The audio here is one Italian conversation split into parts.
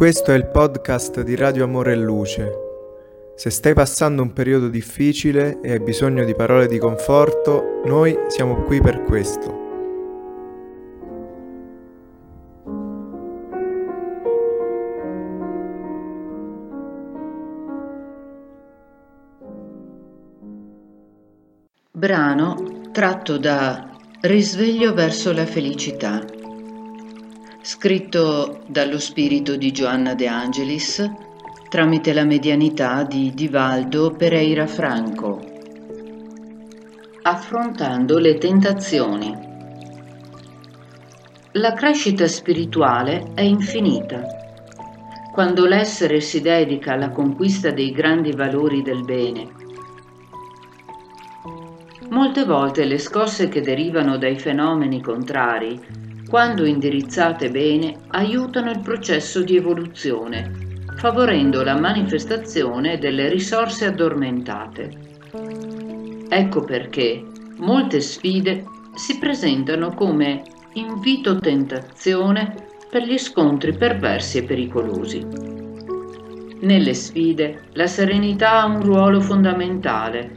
Questo è il podcast di Radio Amore e Luce. Se stai passando un periodo difficile e hai bisogno di parole di conforto, noi siamo qui per questo. Brano tratto da Risveglio verso la felicità scritto dallo spirito di Giovanna De Angelis tramite la medianità di Divaldo Pereira Franco. Affrontando le tentazioni. La crescita spirituale è infinita. Quando l'essere si dedica alla conquista dei grandi valori del bene, molte volte le scosse che derivano dai fenomeni contrari quando indirizzate bene, aiutano il processo di evoluzione, favorendo la manifestazione delle risorse addormentate. Ecco perché molte sfide si presentano come invito-tentazione per gli scontri perversi e pericolosi. Nelle sfide la serenità ha un ruolo fondamentale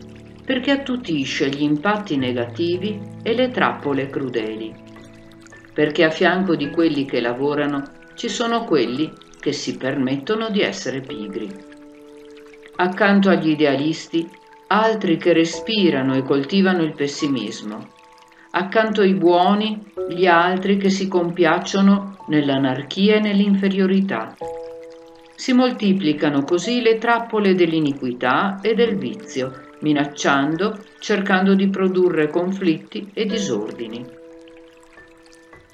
perché attutisce gli impatti negativi e le trappole crudeli perché a fianco di quelli che lavorano ci sono quelli che si permettono di essere pigri. Accanto agli idealisti, altri che respirano e coltivano il pessimismo. Accanto ai buoni, gli altri che si compiacciono nell'anarchia e nell'inferiorità. Si moltiplicano così le trappole dell'iniquità e del vizio, minacciando, cercando di produrre conflitti e disordini.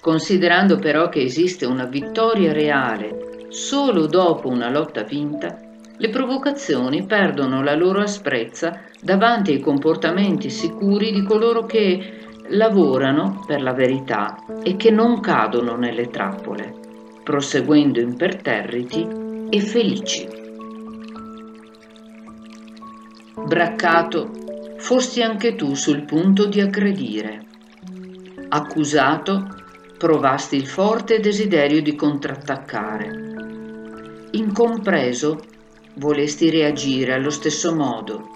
Considerando però che esiste una vittoria reale solo dopo una lotta vinta, le provocazioni perdono la loro asprezza davanti ai comportamenti sicuri di coloro che lavorano per la verità e che non cadono nelle trappole, proseguendo imperterriti e felici. Braccato, fosti anche tu sul punto di aggredire. Accusato, provasti il forte desiderio di contrattaccare. Incompreso, volesti reagire allo stesso modo.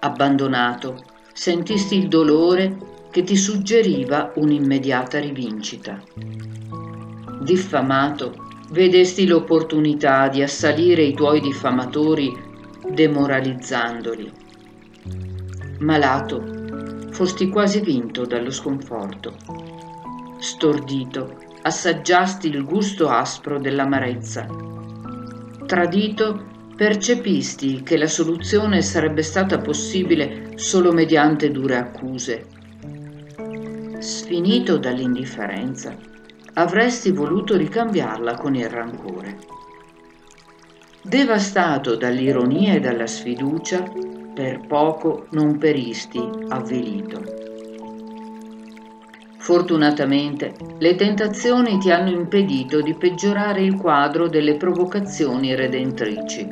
Abbandonato, sentisti il dolore che ti suggeriva un'immediata rivincita. Diffamato, vedesti l'opportunità di assalire i tuoi diffamatori demoralizzandoli. Malato, fosti quasi vinto dallo sconforto stordito, assaggiasti il gusto aspro dell'amarezza. Tradito, percepisti che la soluzione sarebbe stata possibile solo mediante dure accuse. Sfinito dall'indifferenza, avresti voluto ricambiarla con il rancore. Devastato dall'ironia e dalla sfiducia, per poco non peristi avvilito. Fortunatamente, le tentazioni ti hanno impedito di peggiorare il quadro delle provocazioni redentrici.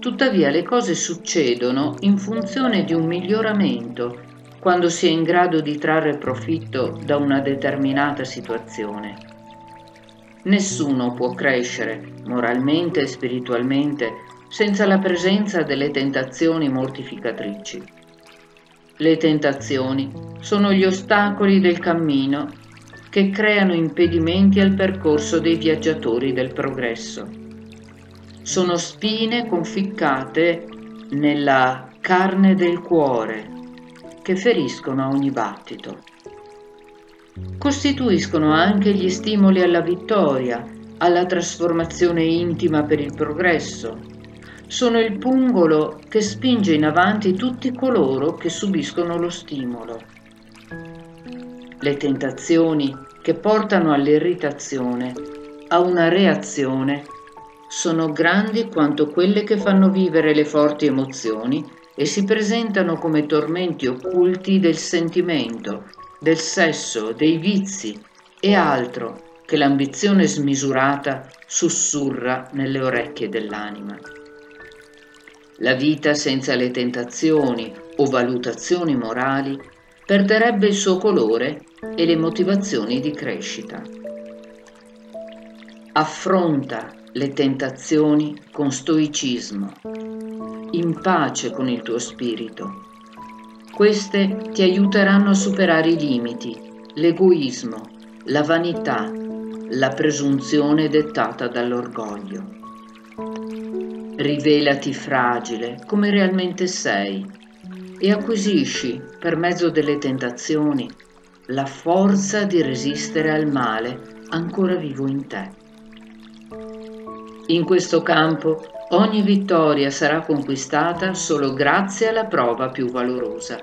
Tuttavia le cose succedono in funzione di un miglioramento quando si è in grado di trarre profitto da una determinata situazione. Nessuno può crescere, moralmente e spiritualmente, senza la presenza delle tentazioni mortificatrici. Le tentazioni sono gli ostacoli del cammino che creano impedimenti al percorso dei viaggiatori del progresso. Sono spine conficcate nella carne del cuore che feriscono a ogni battito. Costituiscono anche gli stimoli alla vittoria, alla trasformazione intima per il progresso, sono il pungolo che spinge in avanti tutti coloro che subiscono lo stimolo. Le tentazioni che portano all'irritazione, a una reazione, sono grandi quanto quelle che fanno vivere le forti emozioni e si presentano come tormenti occulti del sentimento, del sesso, dei vizi e altro che l'ambizione smisurata sussurra nelle orecchie dell'anima. La vita senza le tentazioni o valutazioni morali perderebbe il suo colore e le motivazioni di crescita. Affronta le tentazioni con stoicismo, in pace con il tuo spirito. Queste ti aiuteranno a superare i limiti, l'egoismo, la vanità, la presunzione dettata dall'orgoglio. Rivelati fragile come realmente sei e acquisisci, per mezzo delle tentazioni, la forza di resistere al male ancora vivo in te. In questo campo ogni vittoria sarà conquistata solo grazie alla prova più valorosa.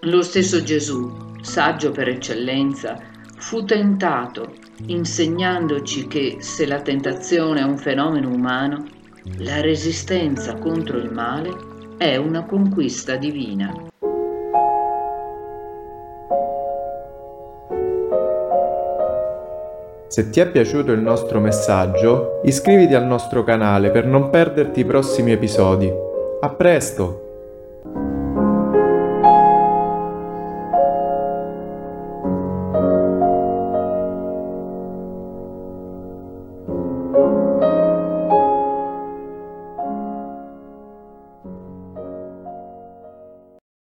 Lo stesso Gesù, saggio per eccellenza, fu tentato, insegnandoci che se la tentazione è un fenomeno umano, la resistenza contro il male è una conquista divina. Se ti è piaciuto il nostro messaggio, iscriviti al nostro canale per non perderti i prossimi episodi. A presto!